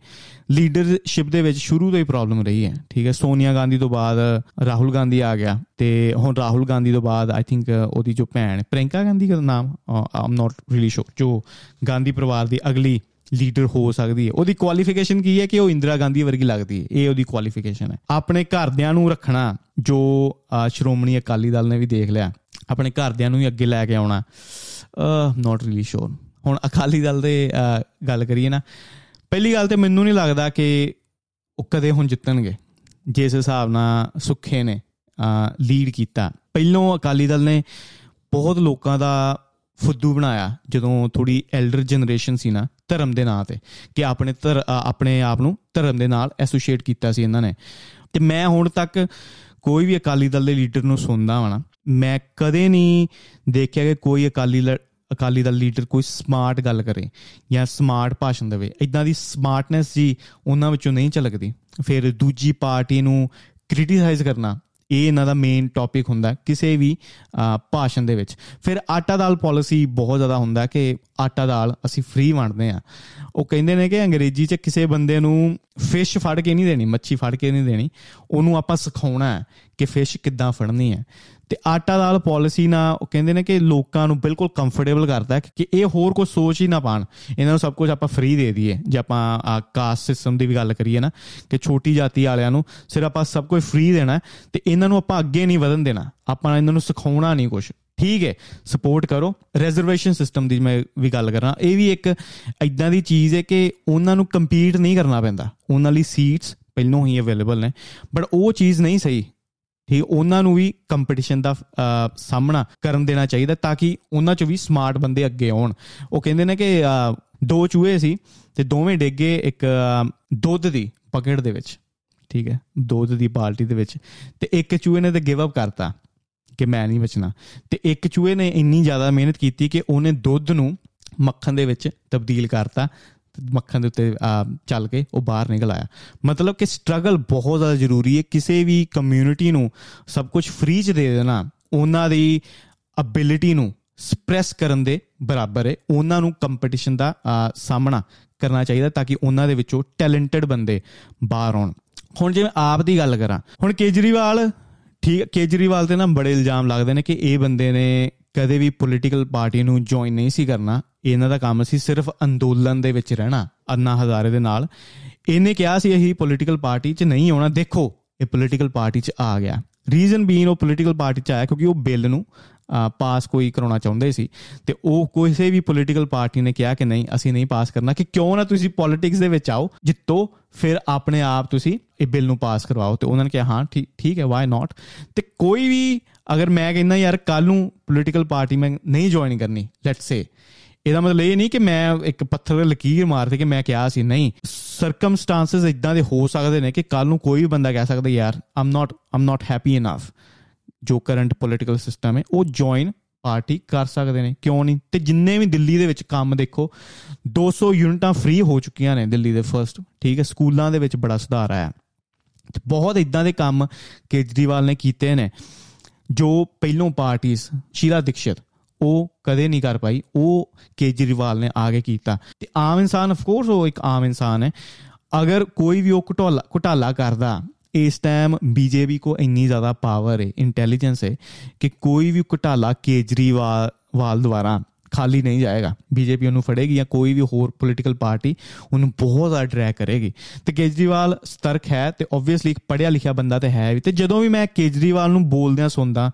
ਲੀਡਰਸ਼ਿਪ ਦੇ ਵਿੱਚ ਸ਼ੁਰੂ ਤੋਂ ਹੀ ਪ੍ਰੋਬਲਮ ਰਹੀ ਹੈ, ਠੀਕ ਹੈ? ਸੋਨੀਆ ਗਾਂਧੀ ਤੋਂ ਬਾਅਦ ਰਾਹੁਲ ਗਾਂਧੀ ਆ ਗਿਆ ਤੇ ਹੁਣ ਰਾਹੁਲ ਗਾਂਧੀ ਤੋਂ ਬਾਅਦ ਆਈ ਥਿੰਕ ਉਹਦੀ ਜੋ ਭੈਣ ਪ੍ਰਿੰਕਾ ਗਾਂਧੀ ਦਾ ਨਾਮ ਆਮ ਨਾਟ ਰੀਲੀ ਸ਼ੋਰ ਜੋ ਗਾਂਧੀ ਪਰਿਵਾਰ ਦੀ ਅਗਲੀ ਲੀਡਰ ਹੋ ਸਕਦੀ ਹੈ, ਉਹਦੀ ਕੁਆਲੀਫਿਕੇਸ਼ਨ ਕੀ ਹੈ ਕਿ ਉਹ ਇੰਦਰਾ ਗਾਂਧੀ ਵਰਗੀ ਲੱਗਦੀ ਹੈ, ਇਹ ਉਹਦੀ ਕੁਆਲੀਫਿਕੇਸ਼ਨ ਹੈ। ਆਪਣੇ ਘਰਦਿਆਂ ਨੂੰ ਰੱਖਣਾ, ਜੋ ਸ਼੍ਰੋਮਣੀ ਅਕਾਲੀ ਦਲ ਨੇ ਵੀ ਦੇਖ ਲਿਆ, ਆਪਣੇ ਘਰਦਿਆਂ ਨੂੰ ਹੀ ਅੱਗੇ ਲੈ ਕੇ ਆਉਣਾ ਨਾਟ ਰੀਲੀ ਸ਼ੋਰ ਹੁਣ ਅਕਾਲੀ ਦਲ ਦੇ ਗੱਲ ਕਰੀਏ ਨਾ, ਪਹਿਲੀ ਗੱਲ ਤੇ ਮੈਨੂੰ ਨਹੀਂ ਲੱਗਦਾ ਕਿ ਉਹ ਕਦੇ ਹੁਣ ਜਿੱਤਣਗੇ। ਜਿਸ ਹਿਸਾਬ ਨਾਲ ਸੁੱਖੇ ਨੇ ਲੀਡ ਕੀਤਾ। ਪਹਿਲੋਂ ਅਕਾਲੀ ਦਲ ਨੇ ਬਹੁਤ ਲੋਕਾਂ ਦਾ ਫੁੱਦੂ ਬਣਾਇਆ, ਜਦੋਂ ਥੋੜੀ ਐਲਡਰ ਜਨਰੇਸ਼ਨ ਸੀ ਨਾ, ਧਰਮ ਦੇ ਨਾਂ ਤੇ, ਕਿ ਆਪਣੇ ਆਪਣੇ ਆਪ ਨੂੰ ਧਰਮ ਦੇ ਨਾਲ ਐਸੋਸੀਏਟ ਕੀਤਾ ਸੀ ਇਹਨਾਂ ਨੇ। ਤੇ ਮੈਂ ਹੁਣ ਤੱਕ ਕੋਈ ਵੀ ਅਕਾਲੀ ਦਲ ਦੇ ਲੀਡਰ ਨੂੰ ਸੁਣਦਾ ਹਾਂ ਮੈਂ ਕਦੇ ਨਹੀਂ ਦੇਖਿਆ ਕਿ ਕੋਈ ਅਕਾਲੀ ਅਕਾਲੀ ਦਲ ਲੀਡਰ ਕੋਈ ਸਮਾਰਟ ਗੱਲ ਕਰੇ ਜਾਂ ਸਮਾਰਟ ਭਾਸ਼ਣ ਦੇਵੇ ਇਦਾਂ ਦੀ ਸਮਾਰਟਨੈਸ ਜੀ ਉਹਨਾਂ ਵਿੱਚੋਂ ਨਹੀਂ ਝਲਕਦੀ। ਫਿਰ ਦੂਜੀ ਪਾਰਟੀ ਨੂੰ ਕ੍ਰਿਟਿਸਾਈਜ਼ ਕਰਨਾ, ਇਹ ਇਹਨਾਂ ਦਾ ਮੇਨ ਟੌਪਿਕ ਹੁੰਦਾ ਕਿਸੇ ਵੀ ਭਾਸ਼ਣ ਦੇ ਵਿੱਚ। ਫਿਰ ਆਟਾ ਦਾਲ ਪਾਲਿਸੀ ਬਹੁਤ ਜ਼ਿਆਦਾ ਹੁੰਦਾ ਕਿ ਆਟਾ ਦਾਲ ਅਸੀਂ ਫ੍ਰੀ ਵੰਡਦੇ ਆ ਉਹ ਕਹਿੰਦੇ ਨੇ ਕਿ ਅੰਗਰੇਜ਼ੀ 'ਚ ਕਿਸੇ ਬੰਦੇ ਨੂੰ ਫਿਸ਼ ਫੜ ਕੇ ਨਹੀਂ ਦੇਣੀ, ਮੱਛੀ ਫੜ ਕੇ ਨਹੀਂ ਦੇਣੀ, ਉਹਨੂੰ ਆਪਾਂ ਸਿਖਾਉਣਾ ਹੈ ਕਿ ਫਿਸ਼ ਕਿੱਦਾਂ ਫੜਨੀ ਹੈ। ਤੇ ਆਟਾ ਦਾਲ ਪਾਲਿਸੀ ਨਾਲ ਉਹ ਕਹਿੰਦੇ ਨੇ ਕਿ ਲੋਕਾਂ ਨੂੰ ਬਿਲਕੁਲ ਕੰਫਰਟੇਬਲ ਕਰਦਾ ਕਿ ਇਹ ਹੋਰ ਕੋਈ ਸੋਚ ਹੀ ਨਾ ਪਾਣ ਇਹਨਾਂ ਨੂੰ ਸਭ ਕੁਝ ਆਪਾਂ ਫ੍ਰੀ ਦੇ ਦਈਏ। ਜੇ ਆਪਾਂ ਕਾਸਟ ਸਿਸਟਮ ਦੀ ਵੀ ਗੱਲ ਕਰੀਏ ਨਾ, ਕਿ ਛੋਟੀ ਜਾਤੀ ਵਾਲਿਆਂ ਨੂੰ ਸਿਰ ਆਪਾਂ ਸਭ ਕੁਝ ਫ੍ਰੀ ਦੇਣਾ ਤੇ ਇਹਨਾਂ ਨੂੰ ਆਪਾਂ ਅੱਗੇ ਨਹੀਂ ਵਧਣ ਦੇਣਾ। ਆਪਾਂ ਇਹਨਾਂ ਨੂੰ ਸਿਖਾਉਣਾ ਨਹੀਂ ਕੁਝ ਠੀਕ ਹੈ ਸਪੋਰਟ ਕਰੋ। ਰਿਜ਼ਰਵੇਸ਼ਨ ਸਿਸਟਮ ਦੀ ਮੈਂ ਵੀ ਗੱਲ ਕਰਾਂ। ਇਹ ਵੀ ਇੱਕ ਇਦਾਂ ਦੀ ਚੀਜ਼ ਹੈ ਕਿ ਉਹਨਾਂ ਨੂੰ ਕੰਪੀਟ ਨਹੀਂ ਕਰਨਾ ਪੈਂਦਾ। ਉਹਨਾਂ ਲਈ ਸੀਟਸ ਪਹਿਲਾਂ ਹੀ ਅਵੇਲੇਬਲ ਨੇ। ਬਟ ਉਹ ਚੀਜ਼ ਨਹੀਂ ਸਹੀ। ਠੀਕ ਉਹਨਾਂ ਨੂੰ ਵੀ ਕੰਪੀਟੀਸ਼ਨ ਦਾ ਸਾਹਮਣਾ ਕਰਨ ਦੇਣਾ ਚਾਹੀਦਾ ਤਾਂ ਕਿ ਉਹਨਾਂ ਚੋਂ ਵੀ ਸਮਾਰਟ ਬੰਦੇ ਅੱਗੇ ਆਉਣ। ਉਹ ਕਹਿੰਦੇ ਨੇ ਕਿ ਦੋ ਚੂਹੇ ਸੀ ਤੇ ਦੋਵੇਂ ਡਿੱਗੇ ਇੱਕ ਦੁੱਧ ਦੀ ਪਕੜ ਦੇ ਵਿੱਚ। ਠੀਕ ਹੈ, ਦੁੱਧ ਦੀ ਬਾਲਟੀ ਦੇ ਵਿੱਚ ਤੇ ਇੱਕ ਚੂਹੇ ਨੇ ਤੇ ਗਿਵ ਅਪ ਕਰਤਾ ਕਿ ਮੈਂ ਨਹੀਂ ਬਚਣਾ। ਤੇ ਇੱਕ ਚੂਹੇ ਨੇ ਇੰਨੀ ਜ਼ਿਆਦਾ ਮਿਹਨਤ ਕੀਤੀ ਕਿ ਉਹਨੇ ਦੁੱਧ ਨੂੰ ਮੱਖਣ ਦੇ ਵਿੱਚ ਤਬਦੀਲ ਕਰਤਾ ਮੱਖਣ ਦੇ ਉੱਤੇ ਚੱਲ ਕੇ ਉਹ ਬਾਹਰ ਨਿਕਲ ਆਇਆ। ਮਤਲਬ ਕਿ ਸਟਰਗਲ ਬਹੁਤ ਜ਼ਿਆਦਾ ਜ਼ਰੂਰੀ ਹੈ। ਕਿਸੇ ਵੀ ਕਮਿਊਨਿਟੀ ਨੂੰ ਸਭ ਕੁਝ ਫ੍ਰੀ ਚ ਦੇ ਦੇਣਾ, ਉਹਨਾਂ ਦੀ ਅਬਿਲਿਟੀ ਨੂੰ ਸਪਰੈਸ ਕਰਨ ਦੇ ਬਰਾਬਰ ਹੈ। ਉਹਨਾਂ ਨੂੰ ਕੰਪੀਟੀਸ਼ਨ ਦਾ ਸਾਹਮਣਾ ਕਰਨਾ ਚਾਹੀਦਾ ਤਾਂ ਕਿ ਉਹਨਾਂ ਦੇ ਵਿੱਚੋਂ ਟੈਲੈਂਟਡ ਬੰਦੇ ਬਾਹਰ ਆਉਣ। ਹੁਣ ਜਿਵੇਂ ਆਪ ਦੀ ਗੱਲ ਕਰਾਂ, ਹੁਣ ਕੇਜਰੀਵਾਲ, ਠੀਕ, ਕੇਜਰੀਵਾਲ ਤੇ ਨਾ ਬੜੇ ਇਲਜ਼ਾਮ ਲੱਗਦੇ ਨੇ ਕਿ ਇਹ ਬੰਦੇ ਨੇ ਕਦੇ ਵੀ ਪੋਲੀਟੀਕਲ ਪਾਰਟੀ ਨੂੰ ਜੁਆਇਨ ਨਹੀਂ ਸੀ ਕਰਨਾ। ਇਹਨਾਂ ਦਾ ਕੰਮ ਸੀ ਸਿਰਫ ਅੰਦੋਲਨ ਦੇ ਵਿੱਚ ਰਹਿਣਾ, ਅੰਨਾ ਹਜ਼ਾਰੇ ਦੇ ਨਾਲ। ਇਹਨੇ ਕਿਹਾ ਸੀ ਇਹ ਪੋਲੀਟੀਕਲ ਪਾਰਟੀ 'ਚ ਨਹੀਂ ਆਉਣਾ, ਦੇਖੋ, ਇਹ ਪੋਲੀਟੀਕਲ ਪਾਰਟੀ 'ਚ ਆ ਗਿਆ। ਰੀਜ਼ਨ ਬੀਨ ਉਹ ਪੋਲੀਟੀਕਲ ਪਾਰਟੀ 'ਚ ਆਇਆ ਕਿਉਂਕਿ ਉਹ ਬਿੱਲ ਨੂੰ ਪਾਸ ਕੋਈ ਕਰਾਉਣਾ ਚਾਹੁੰਦੇ ਸੀ। ਤੇ ਉਹ ਕਿਸੇ ਵੀ ਪੋਲੀਟੀਕਲ ਪਾਰਟੀ ਨੇ ਕਿਹਾ ਕਿ ਨਹੀਂ, ਅਸੀਂ ਨਹੀਂ ਪਾਸ ਕਰਨਾ, ਕਿ ਕਿਉਂ ਨਾ ਤੁਸੀਂ ਪੋਲਿਟਿਕਸ ਦੇ ਵਿੱਚ ਆਓ, ਜਿੱਤੋ, ਫਿਰ ਆਪਣੇ ਆਪ ਤੁਸੀਂ ਇਹ ਬਿੱਲ ਨੂੰ ਪਾਸ ਕਰਵਾਓ। ਤੇ ਉਹਨਾਂ ਨੇ ਕਿਹਾ, ਹਾਂ ਠੀਕ ਹੈ ਵਾਈ ਨਾਟ ਤੇ ਕੋਈ ਵੀ, ਅਗਰ ਮੈਂ ਕਹਿੰਦਾ, ਯਾਰ ਕੱਲ ਨੂੰ ਪੋਲੀਟੀਕਲ ਪਾਰਟੀ ਮੈਂ ਨਹੀਂ ਜੁਆਇਨ ਕਰਨੀ ਲੈਟਸ ਸੇ ਇਹਦਾ ਮਤਲਬ ਇਹ ਨਹੀਂ ਕਿ ਮੈਂ ਇੱਕ ਪੱਥਰ ਤੇ ਲਕੀਰ ਮਾਰ ਕੇ ਮੈਂ ਕਿਹਾ ਸੀ, ਨਹੀਂ। ਸਰਕਮਸਟੈਂਸਸ ਇਦਾਂ ਦੇ ਹੋ ਸਕਦੇ ਨੇ ਕਿ ਕੱਲ ਨੂੰ ਕੋਈ ਵੀ ਬੰਦਾ ਕਹਿ ਸਕਦਾ, ਯਾਰ I'm not I'm not happy enough ਜੋ ਕਰੰਟ ਪੋਲਿਟੀਕਲ ਸਿਸਟਮ ਹੈ, ਉਹ ਜੁਆਇਨ ਪਾਰਟੀ ਕਰ ਸਕਦੇ ਨੇ। ਕਿਉਂ ਨਹੀਂ? ਤੇ ਜਿੰਨੇ ਵੀ ਦਿੱਲੀ ਦੇ ਵਿੱਚ ਕੰਮ ਦੇਖੋ 200 ਯੂਨਿਟਾਂ ਫ੍ਰੀ ਹੋ ਚੁੱਕੀਆਂ ਨੇ ਦਿੱਲੀ ਦੇ ਫਰਸਟ ਠੀਕ ਹੈ? ਸਕੂਲਾਂ ਦੇ ਵਿੱਚ ਬੜਾ ਸੁਧਾਰ ਆਇਆ। ਬਹੁਤ ਇਦਾਂ ਦੇ ਕੰਮ ਕੇਜਰੀਵਾਲ ਨੇ ਕੀਤੇ ਨੇ, ਜੋ ਪਹਿਲੋਂ ਪਾਰਟੀਆਂ ਸ਼ੀਲਾ ਦਿਕਸ਼ਤ ਉਹ ਕਦੇ ਨਹੀਂ ਕਰ ਪਾਈ। ਉਹ ਕੇਜਰੀਵਾਲ ਨੇ ਆਗੇ ਕੀਤਾ। ਤੇ ਆਮ ਇਨਸਾਨ ਆਫ ਕੋਰਸ ਉਹ ਇੱਕ ਆਮ ਇਨਸਾਨ ਹੈ। ਅਗਰ ਕੋਈ ਵੀ ਉਹ ਘਟਾਲਾ ਘਟਾਲਾ ਕਰਦਾ, ਇਸ ਟਾਈਮ ਬੀਜੇਪੀ ਕੋ ਇੰਨੀ ਜ਼ਿਆਦਾ ਪਾਵਰ ਹੈ ਇੰਟੈਲੀਜੈਂਸ ਹੈ, ਕਿ ਕੋਈ ਵੀ ਘਟਾਲਾ ਕੇਜਰੀਵਾਲ ਵਾਲ ਦੁਆਰਾ ਖਾਲੀ ਨਹੀਂ ਜਾਏਗਾ। ਬੀਜੇਪੀ ਉਹਨੂੰ ਫੜੇਗੀ ਜਾਂ ਕੋਈ ਵੀ ਹੋਰ ਪੋਲੀਟੀਕਲ ਪਾਰਟੀ ਉਹਨੂੰ ਬਹੁਤ ਜ਼ਿਆਦਾ ਡਰੈਗ ਕਰੇਗੀ। ਤੇ ਕੇਜਰੀਵਾਲ ਸਤਰਕ ਹੈ ਤੇ ਆਬਵੀਅਸਲੀ ਇੱਕ ਪੜਿਆ ਲਿਖਿਆ ਬੰਦਾ ਤੇ ਹੈ ਵੀ। ਤੇ ਜਦੋਂ ਵੀ ਮੈਂ ਕੇਜਰੀਵਾਲ ਨੂੰ ਬੋਲਦਿਆਂ ਸੁਣਦਾ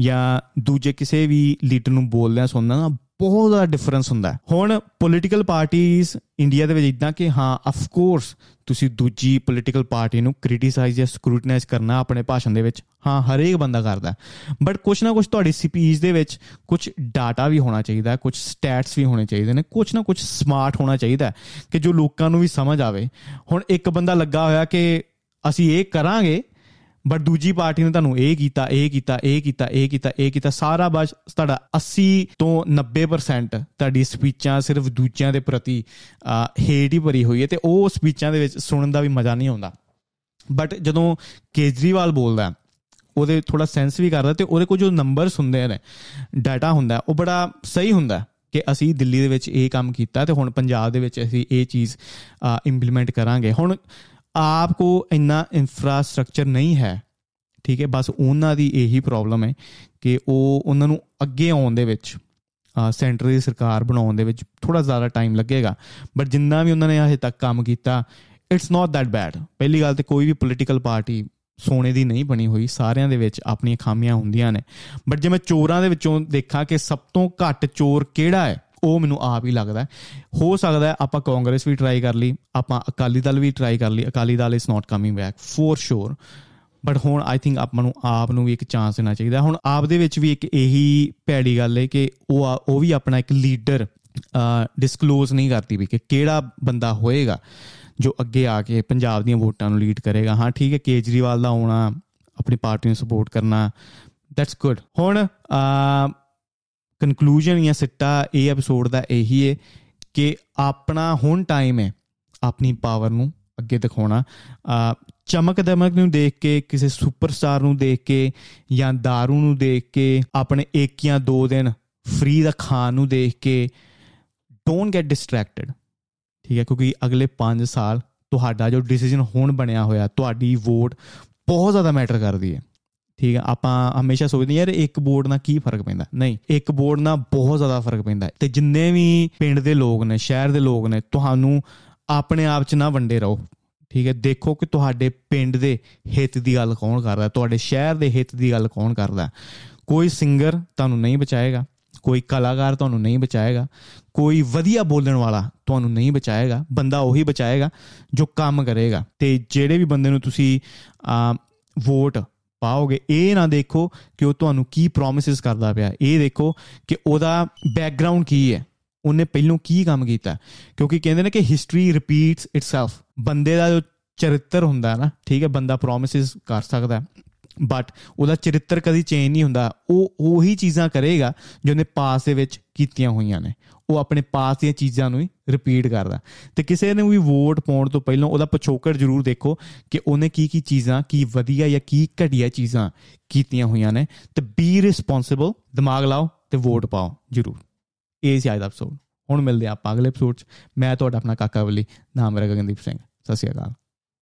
ਜਾਂ ਦੂਜੇ ਕਿਸੇ ਵੀ ਲੀਡਰ ਨੂੰ ਬੋਲਦਿਆਂ ਸੁਣਦਾ ਨਾ ਬਹੁਤ ਜ਼ਿਆਦਾ ਡਿਫਰੈਂਸ ਹੁੰਦਾ ਹੁਣ ਪੋਲੀਟੀਕਲ ਪਾਰਟੀਆਂ ਇੰਡੀਆ ਦੇ ਵਿੱਚ ਇਦਾਂ ਕਿ ਹਾਂ ਆਫ ਕੋਰਸ ਤੁਸੀਂ ਦੂਜੀ ਪੋਲੀਟੀਕਲ ਪਾਰਟੀ ਨੂੰ ਕ੍ਰਿਟਿਸਾਈਜ਼ ਜਾਂ ਸਕਰੂਟਨਾਈਜ਼ ਕਰਨਾ ਆਪਣੇ ਭਾਸ਼ਣ ਦੇ ਵਿੱਚ, ਹਾਂ, ਹਰੇਕ ਬੰਦਾ ਕਰਦਾ ਬਟ ਕੁਛ ਨਾ ਕੁਛ ਤੁਹਾਡੀ ਸਪੀਚ ਦੇ ਵਿੱਚ ਕੁਝ ਡਾਟਾ ਵੀ ਹੋਣਾ ਚਾਹੀਦਾ ਕੁਝ ਸਟੈਟਸ ਵੀ ਹੋਣੇ ਚਾਹੀਦੇ ਨੇ, ਕੁਛ ਨਾ ਕੁਛ ਸਮਾਰਟ ਹੋਣਾ ਚਾਹੀਦਾ ਕਿ ਜੋ ਲੋਕਾਂ ਨੂੰ ਵੀ ਸਮਝ ਆਵੇ। ਹੁਣ ਇੱਕ ਬੰਦਾ ਲੱਗਾ ਹੋਇਆ ਕਿ ਅਸੀਂ ਇਹ ਕਰਾਂਗੇ ਬਟ ਦੂਜੀ ਪਾਰਟੀ ਨੇ ਤੁਹਾਨੂੰ ਇਹ ਕੀਤਾ ਇਹ ਕੀਤਾ ਇਹ ਕੀਤਾ ਇਹ ਕੀਤਾ ਇਹ ਕੀਤਾ, ਸਾਰਾ ਬਸ ਤੁਹਾਡਾ 80 ਤੋਂ 90% ਤੁਹਾਡੀ ਸਪੀਚਾਂ ਸਿਰਫ ਦੂਜਿਆਂ ਦੇ ਪ੍ਰਤੀ ਹੇਟ ਹੀ ਭਰੀ ਹੋਈ ਹੈ ਤੇ ਉਹ ਸਪੀਚਾਂ ਦੇ ਵਿੱਚ ਸੁਣਨ ਦਾ ਵੀ ਮਜ਼ਾ ਨਹੀਂ ਆਉਂਦਾ। ਬਟ ਜਦੋਂ ਕੇਜਰੀਵਾਲ ਬੋਲਦਾ ਉਹਦੇ ਥੋੜਾ ਸੈਂਸ ਵੀ ਕਰਦਾ ਤੇ ਉਹਦੇ ਕੋਲ ਜੋ ਨੰਬਰਸ ਹੁੰਦੇ ਨੇ ਡਾਟਾ ਹੁੰਦਾ ਉਹ ਬੜਾ ਸਹੀ ਹੁੰਦਾ ਕਿ ਅਸੀਂ ਦਿੱਲੀ ਦੇ ਵਿੱਚ ਇਹ ਕੰਮ ਕੀਤਾ ਤੇ ਹੁਣ ਪੰਜਾਬ ਦੇ ਵਿੱਚ ਅਸੀਂ ਇਹ ਚੀਜ਼ ਇੰਪਲੀਮੈਂਟ ਕਰਾਂਗੇ। ਹੁਣ ਆਪ ਕੋ ਇੰਨਾ ਇਨਫਰਾਸਟ੍ਰਕਚਰ ਨਹੀਂ ਹੈ, ਠੀਕ ਹੈ, ਬਸ ਉਹਨਾਂ ਦੀ ਇਹੀ ਪ੍ਰੋਬਲਮ ਹੈ ਕਿ ਉਹ ਉਹਨਾਂ ਨੂੰ ਅੱਗੇ ਆਉਣ ਦੇ ਵਿੱਚ ਸੈਂਟਰ ਦੀ ਸਰਕਾਰ ਬਣਾਉਣ ਦੇ ਵਿੱਚ ਥੋੜਾ ਜ਼ਿਆਦਾ ਟਾਈਮ ਲੱਗੇਗਾ। ਬਟ ਜਿੰਨਾ ਵੀ ਉਹਨਾਂ ਨੇ ਹਜੇ ਤੱਕ ਕੰਮ ਕੀਤਾ ਇਟਸ ਨਾਟ ਦੈਟ ਬੈਡ ਪਹਿਲੀ ਗੱਲ ਤੇ ਕੋਈ ਵੀ ਪੋਲੀਟੀਕਲ ਪਾਰਟੀ ਸੋਨੇ ਦੀ ਨਹੀਂ ਬਣੀ ਹੋਈ, ਸਾਰਿਆਂ ਦੇ ਵਿੱਚ ਆਪਣੀਆਂ ਖਾਮੀਆਂ ਹੁੰਦੀਆਂ ਨੇ। ਬਟ ਜੇ ਮੈਂ ਚੋਰਾਂ ਦੇ ਵਿੱਚੋਂ ਦੇਖਾਂ ਕਿ ਸਭ ਤੋਂ ਘੱਟ ਚੋਰ ਕਿਹੜਾ ਹੈ ਉਹ ਮੈਨੂੰ ਆਪ ਹੀ ਲੱਗਦਾ ਹੋ। ਸਕਦਾ ਆਪਾਂ ਕਾਂਗਰਸ ਵੀ ਟਰਾਈ ਕਰ ਲਈ, ਆਪਾਂ ਅਕਾਲੀ ਦਲ ਵੀ ਟਰਾਈ ਕਰ ਲਈ, Akali Dal is not coming back for sure but ਹੁਣ ਆਈ ਥਿੰਕ ਆਪਾਂ ਨੂੰ ਆਪ ਨੂੰ ਵੀ ਇੱਕ ਚਾਂਸ ਦੇਣਾ ਚਾਹੀਦਾ ਹੁਣ ਆਪ ਦੇ ਵਿੱਚ ਵੀ ਇੱਕ ਇਹੀ ਭੈੜੀ ਗੱਲ ਹੈ ਕਿ ਉਹ ਉਹ ਵੀ ਆਪਣਾ ਇੱਕ ਲੀਡਰ ਡਿਸਕਲੋਜ਼ ਨਹੀਂ ਕਰਦੀ ਵੀ ਕਿ ਕਿਹੜਾ ਬੰਦਾ ਹੋਏਗਾ ਜੋ ਅੱਗੇ ਆ ਕੇ ਪੰਜਾਬ ਦੀਆਂ ਵੋਟਾਂ ਨੂੰ ਲੀਡ ਕਰੇਗਾ। ਹਾਂ, ਠੀਕ ਹੈ, ਕੇਜਰੀਵਾਲ ਦਾ ਆਉਣਾ, ਆਪਣੀ ਪਾਰਟੀ ਨੂੰ ਸਪੋਰਟ ਕਰਨਾ ਦੈਟਸ ਗੁੱਡ ਹੁਣ ਕਨਕਲੂਜਨ ਜਾਂ ਸਿੱਟਾ ਇਹ ਐਪੀਸੋਡ ਦਾ ਇਹੀ ਹੈ ਕਿ ਆਪਣਾ ਹੁਣ ਟਾਈਮ ਹੈ ਆਪਣੀ ਪਾਵਰ ਨੂੰ ਅੱਗੇ ਦਿਖਾਉਣਾ। ਚਮਕ ਦਮਕ ਨੂੰ ਦੇਖ ਕੇ, ਕਿਸੇ ਸੁਪਰਸਟਾਰ ਨੂੰ ਦੇਖ ਕੇ ਜਾਂ दारू ਨੂੰ ਦੇਖ ਕੇ, ਆਪਣੇ ਇੱਕ ਜਾਂ ਦੋ ਦਿਨ ਫ੍ਰੀ ਦਾ ਖਾਣ ਨੂੰ ਦੇਖ ਕੇ ਡੋਨਟ ਗੈਟ ਡਿਸਟਰੈਕਟਡ ਠੀਕ ਹੈ? ਕਿਉਂਕਿ ਅਗਲੇ 5 ਸਾਲ ਤੁਹਾਡਾ ਜੋ ਡਿਸੀਜਨ ਹੁਣ ਬਣਿਆ ਹੋਇਆ, ਤੁਹਾਡੀ ਵੋਟ ਬਹੁਤ ਜ਼ਿਆਦਾ ਮੈਟਰ ਕਰਦੀ ਹੈ ਠੀਕ ਹੈ ਆਪਾਂ ਹਮੇਸ਼ਾ ਸੋਚਦੇ ਯਾਰ ਇੱਕ ਬੋਰਡ ਨਾਲ ਕੀ ਫ਼ਰਕ ਪੈਂਦਾ? ਨਹੀਂ, ਇੱਕ ਬੋਰਡ ਨਾਲ ਬਹੁਤ ਜ਼ਿਆਦਾ ਫ਼ਰਕ ਪੈਂਦਾ ਤੇ ਜਿੰਨੇ ਵੀ ਪਿੰਡ ਦੇ ਲੋਕ ਨੇ, ਸ਼ਹਿਰ ਦੇ ਲੋਕ ਨੇ, ਤੁਹਾਨੂੰ ਆਪਣੇ ਆਪ 'ਚ ਨਾ ਵੰਡੇ ਰਹੋ। ਠੀਕ ਹੈ, ਦੇਖੋ ਕਿ ਤੁਹਾਡੇ ਪਿੰਡ ਦੇ ਹਿੱਤ ਦੀ ਗੱਲ ਕੌਣ ਕਰਦਾ ਤੁਹਾਡੇ ਸ਼ਹਿਰ ਦੇ ਹਿੱਤ ਦੀ ਗੱਲ ਕੌਣ ਕਰਦਾ ਕੋਈ ਸਿੰਗਰ ਤੁਹਾਨੂੰ ਨਹੀਂ ਬਚਾਏਗਾ, ਕੋਈ ਕਲਾਕਾਰ ਤੁਹਾਨੂੰ ਨਹੀਂ ਬਚਾਏਗਾ, ਕੋਈ ਵਧੀਆ ਬੋਲਣ ਵਾਲਾ ਤੁਹਾਨੂੰ ਨਹੀਂ ਬਚਾਏਗਾ, ਬੰਦਾ ਉਹੀ ਬਚਾਏਗਾ ਜੋ ਕੰਮ ਕਰੇਗਾ। ਤੇ ਜਿਹੜੇ ਵੀ ਬੰਦੇ ਨੂੰ ਤੁਸੀਂ ਵੋਟ ਪਾਓਗੇ, ਇਹ ਨਾ ਦੇਖੋ ਕਿ ਉਹ ਤੁਹਾਨੂੰ ਕੀ ਪ੍ਰੋਮਿਸਸ ਕਰਦਾ ਪਿਆ। ਇਹ ਦੇਖੋ ਕਿ ਉਹਦਾ ਬੈਕਗ੍ਰਾਉਂਡ ਕੀ ਹੈ। ਉਹਨੇ ਪਹਿਲੋਂ ਕੀ ਕੰਮ ਕੀਤਾ ਕਿਉਂਕਿ ਕਹਿੰਦੇ ਨੇ ਕਿ ਹਿਸਟਰੀ ਰਿਪੀਟਸ ਇਟਸੈਲਫ ਬੰਦੇ ਦਾ ਜੋ ਚਰਿੱਤਰ ਹੁੰਦਾ ਨਾ, ਠੀਕ ਹੈ, ਬੰਦਾ ਪ੍ਰੋਮਿਸਸ ਕਰ ਸਕਦਾ ਬਟ ਉਹਦਾ ਚਰਿੱਤਰ ਕਦੀ ਚੇਂਜ ਨਹੀਂ ਹੁੰਦਾ। ਉਹ ਉਹੀ ਚੀਜ਼ਾਂ ਕਰੇਗਾ ਜੋ ਨੇ ਪਾਸ ਦੇ ਵਿੱਚ ਕੀਤੀਆਂ ਹੋਈਆਂ ਨੇ। ਉਹ ਆਪਣੇ ਪਾਸ ਦੀਆਂ ਚੀਜ਼ਾਂ ਨੂੰ ਹੀ ਰਿਪੀਟ ਕਰਦਾ। ਤੇ ਕਿਸੇ ਨੂੰ ਵੀ ਵੋਟ ਪਾਉਣ ਤੋਂ ਪਹਿਲਾਂ ਉਹਦਾ ਪਛੋਕੜ ਜ਼ਰੂਰ ਦੇਖੋ ਕਿ ਉਹਨੇ ਕੀ ਕੀ ਚੀਜ਼ਾਂ, ਕੀ ਵਧੀਆ ਜਾਂ ਕੀ ਘਟੀਆ ਚੀਜ਼ਾਂ ਕੀਤੀਆਂ ਹੋਈਆਂ ਨੇ। ਤੇ ਬੀ ਰਿਸਪੌਂਸਿਬਲ ਦਿਮਾਗ ਲਾਓ ਤੇ ਵੋਟ ਪਾਓ ਜ਼ਰੂਰ। ਇਹ ਸੀ ਅੱਜ ਦਾ ਐਪੀਸੋਡ ਹੁਣ ਮਿਲਦੇ ਆਪਾਂ ਅਗਲੇ ਐਪੀਸੋਡ 'ਚ। ਮੈਂ ਤੁਹਾਡਾ ਆਪਣਾ ਕਾਕਾ ਵਲੀ, ਨਾਮ ਮੇਰਾ ਗਗਨਦੀਪ ਸਿੰਘ। ਸਤਿ ਸ਼੍ਰੀ ਅਕਾਲ।